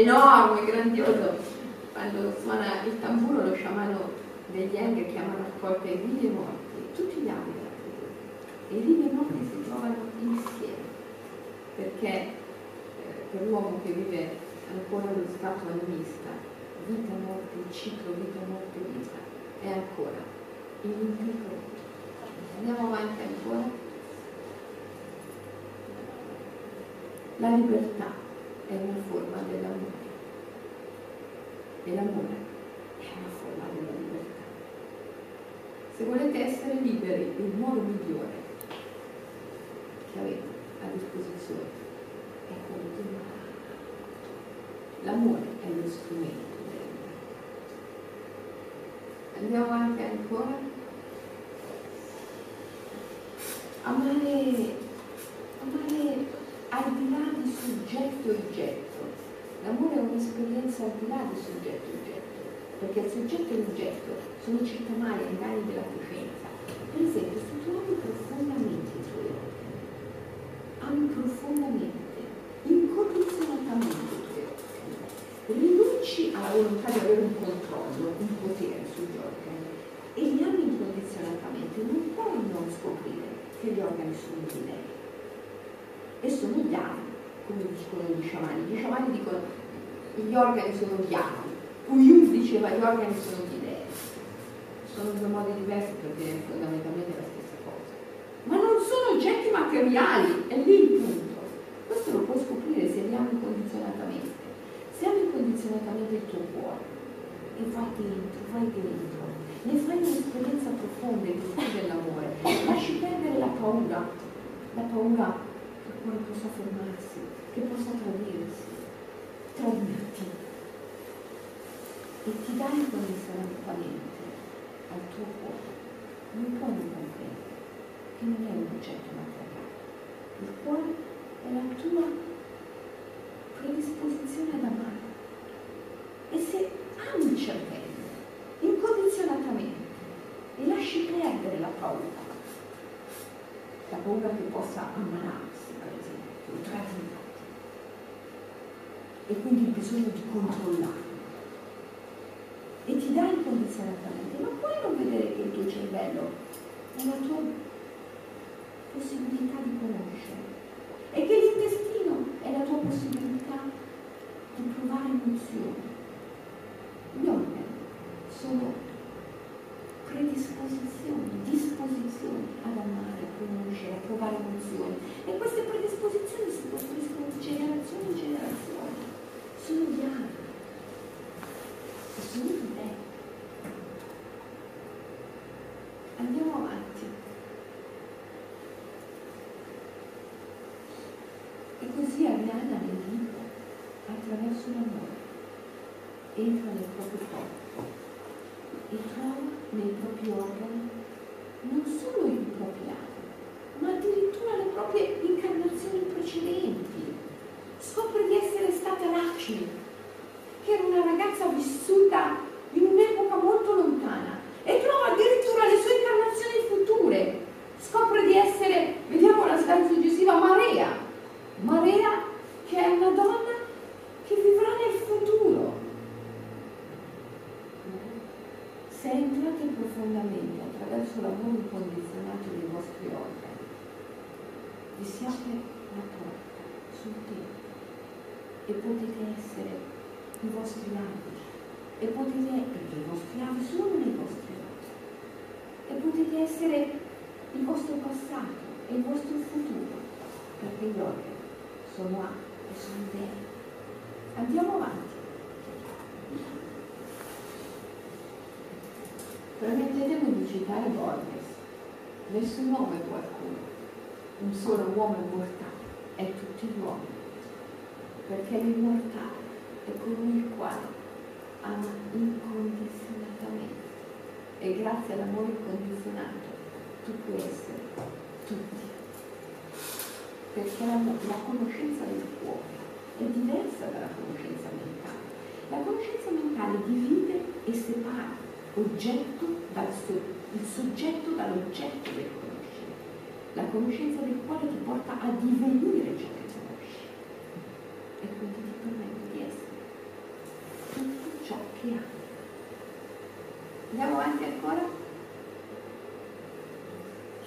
enorme, grandioso. Quando suona il tamburo lo sciamano degli Yang chiama raccolta i vivi e morti, tutti gli anni. E i vivi e morti si trovano insieme, perché eh, per l'uomo che vive ancora lo stato animista, vita, morte, ciclo, vita, morte, vita, è ancora ininterrotto. Andiamo avanti ancora. La libertà è una forma dell'amore. E l'amore è una forma della libertà. Se volete essere liberi, il modo migliore che avete a disposizione è quello di amare. L'amore è lo strumento della libertà. Andiamo avanti ancora. Amare, amare al di là di soggetto e oggetto. Un'esperienza al di là di soggetto e oggetto. perché il soggetto e l'oggetto sono ai mani della coscienza. Per esempio, se tu ami profondamente i tuoi organi, ami profondamente, incondizionatamente i tuoi organi, rinunci alla volontà di avere un controllo, un potere sugli organi e li ami incondizionatamente, non puoi non scoprire che gli organi sono di lei e sono gli anni, come dicono gli sciamani. Gli sciamani dicono gli organi sono gli anni, Jung diceva gli organi sono gli dei. Sono due modi diversi per dire fondamentalmente la stessa cosa. Ma non sono oggetti materiali, è lì il punto. Questo lo puoi scoprire se li ami incondizionatamente. Se ami incondizionatamente il tuo cuore e vai dentro, vai dentro, ne fai un'esperienza profonda e diffusa dell'amore, lasci perdere la paura, la paura cuore possa fermarsi, che possa tradirsi, tradirti e ti dai incondizionatamente al tuo cuore. Non puoi comprendere che non è un oggetto materiale. Il cuore è la tua predisposizione ad amare. E se ami il cervello incondizionatamente e lasci perdere la paura, la paura che possa ammalarti, tradito e quindi il bisogno di controllare. E ti dà incondizionatamente, ma puoi non vedere che il tuo cervello? È la tua possibilità di conoscere de idólatras. Nesse momento. Soggetto dall'oggetto del conoscere. La conoscenza del quale ti porta a divenire ciò che conosci e quindi ti permette di essere tutto ciò che hai. Andiamo avanti ancora?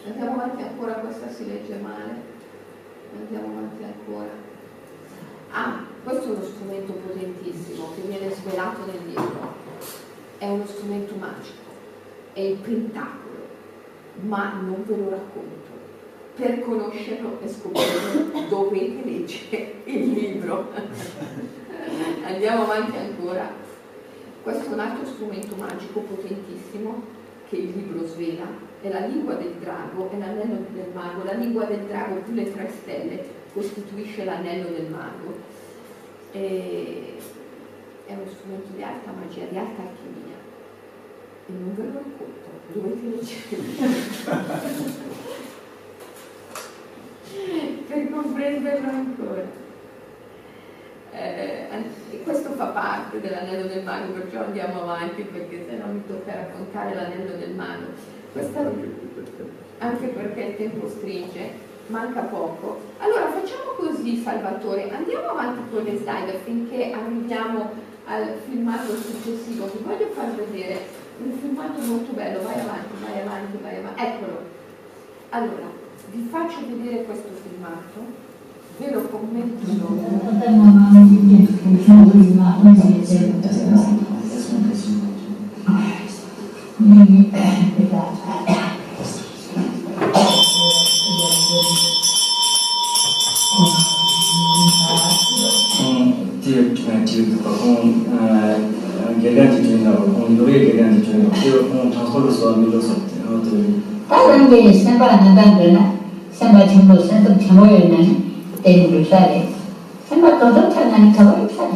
Andiamo avanti ancora, questa si legge male. Andiamo avanti ancora. Ah, questo è uno strumento potentissimo che viene svelato nel libro è uno strumento magico, è il pentacolo, ma non ve lo racconto. Per conoscerlo e scoprirlo dovete leggere il libro. Andiamo avanti ancora. Questo è un altro strumento magico potentissimo che il libro svela, è la lingua del drago, è l'anello del mago. La lingua del drago più le tre stelle costituisce l'anello del mago. E è uno strumento di alta magia, di alta alchimia e non ve lo racconto, dovete leggere per comprenderlo ancora. Eh, questo fa parte dell'anello del mago, perciò andiamo avanti perché se no mi tocca raccontare l'anello del mago. Questa... Anche perché il tempo stringe, manca poco. Allora facciamo così Salvatore, andiamo avanti con le slide affinché arriviamo al filmato successivo. Vi voglio far vedere un filmato molto bello, vai avanti, vai avanti, vai avanti. Eccolo. Allora, vi faccio vedere questo filmato ve lo commento Giuno, io con trasporto sulla mia losa, 다른 게 생각 안 한다면 생각 전부 생각 전부였네. 때문에 살해. 정말 도덕하는 저걸 살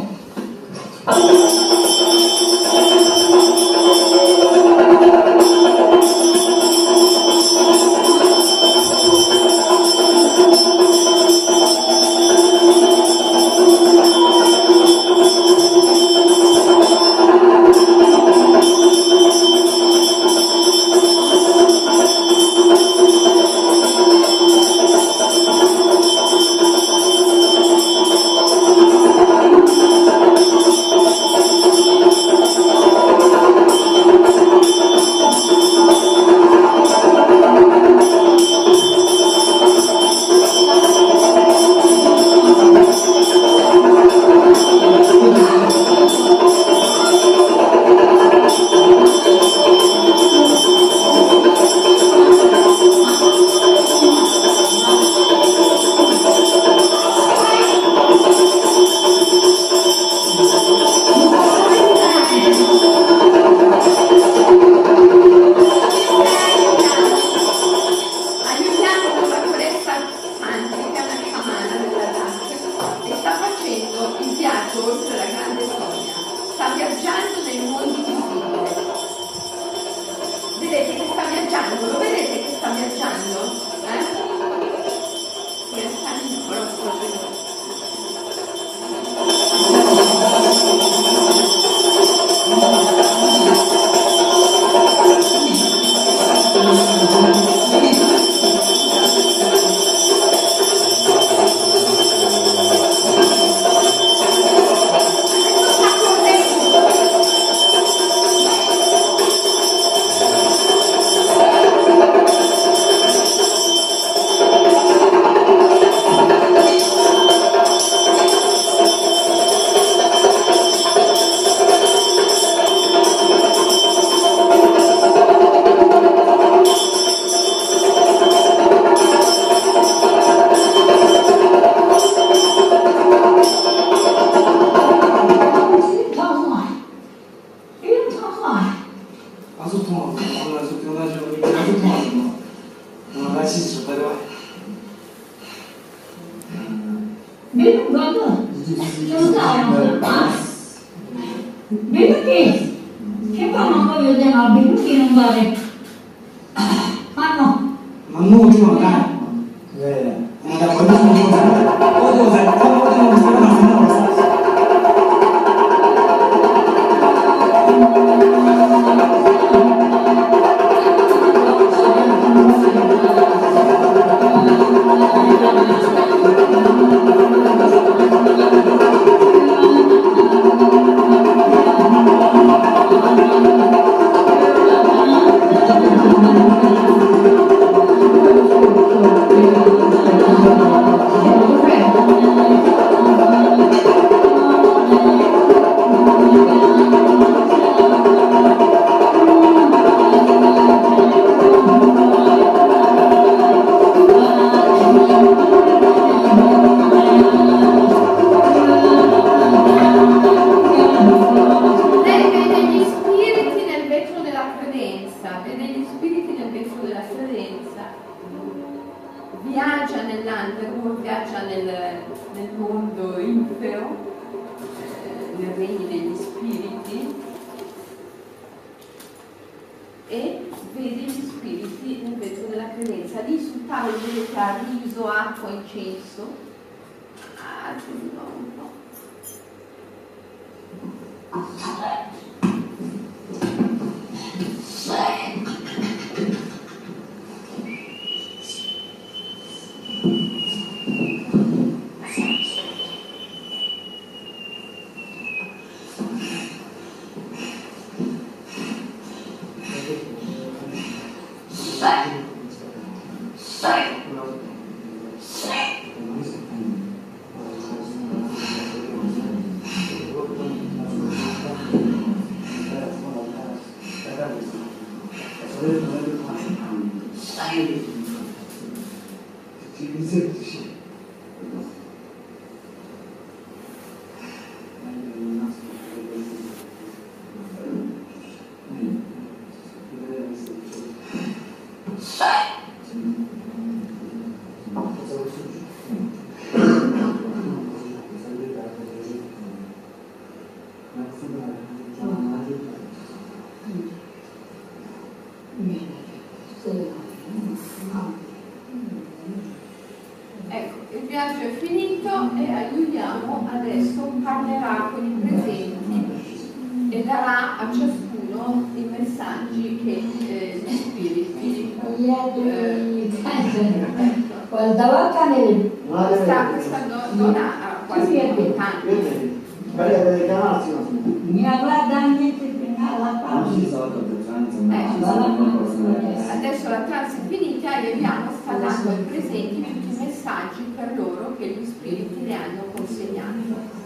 Adesso la trans è finita e Emiliano sta dando ai presenti tutti i messaggi per loro che gli spiriti le hanno consegnato.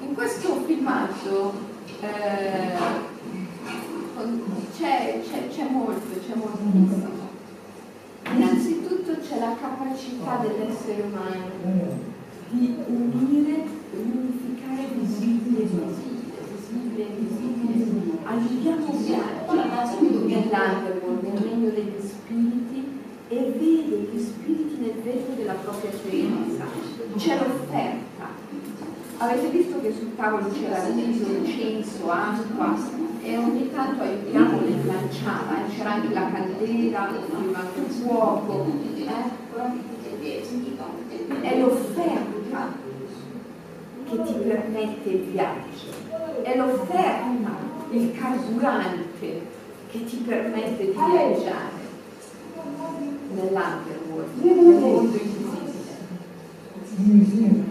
In questo filmato eh, c'è, molto, c'è moltissimo. Innanzitutto c'è la capacità dell'essere umano di unire, unificare visibile e visibile e invisibile. Aiutiamo viaggi e vede gli spiriti nel vetro della propria esperienza. C'è l'offerta. Avete visto che sul tavolo c'era riso, incenso, acqua e ogni tanto aiutiamo le lanciava, eh? c'era anche la candela, il fuoco. Eh? È l'offerta che ti permette il viaggio, è l'offerta, il carburante che ti permette di viaggiare nell'underworld, nel mondo. Invisibile.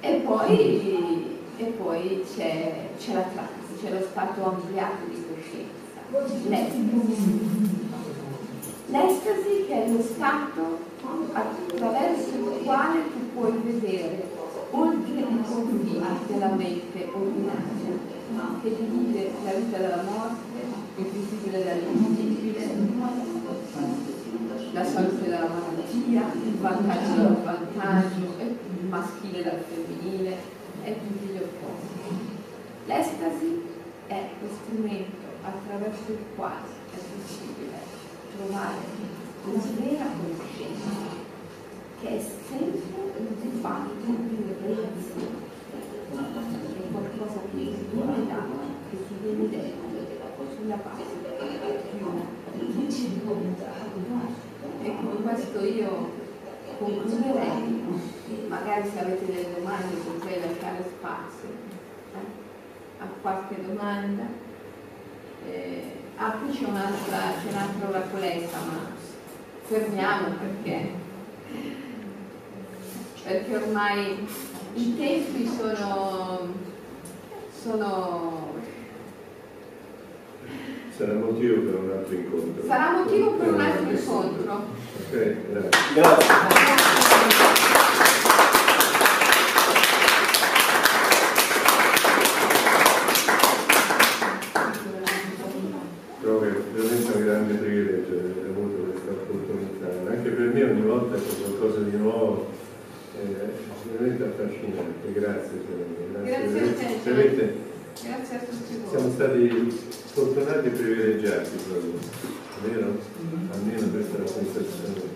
E poi, e poi c'è, c'è la trans, c'è lo stato ampliato di coscienza, l'estasi. L'estasi che è lo stato attraverso il quale tu puoi vedere oltre i confini della mente ordinaria che divide la vita dalla morte, il visibile dall'invisibile, la salute dalla malattia, il vantaggio dal vantaggio, il maschile dal femminile e tutti gli opposti. L'estasi è lo strumento attraverso il quale è possibile trovare la vera conoscenza che è sempre un fatto di relazione è qualcosa che viene da che si viene detto sulla base di una e con questo io concluderei magari se avete delle domande potrei lasciare spazio eh, a qualche domanda. Eh, ah qui c'è un'altra c'è un'altra oracoletta ma fermiamo perché perché ormai i tempi sono, sono Sarà motivo per un altro incontro. sarà motivo per un altro incontro. Ok, grazie. Grazie. Trovo che è veramente un grande privilegio aver avuto questa opportunità. Anche per me ogni volta c'è qualcosa di nuovo, è veramente affascinante. Grazie, Giovanni. Grazie a te, Grazie a tutti voi. siamo stati fortunati e privilegiati vero? Almeno questa è sensazione.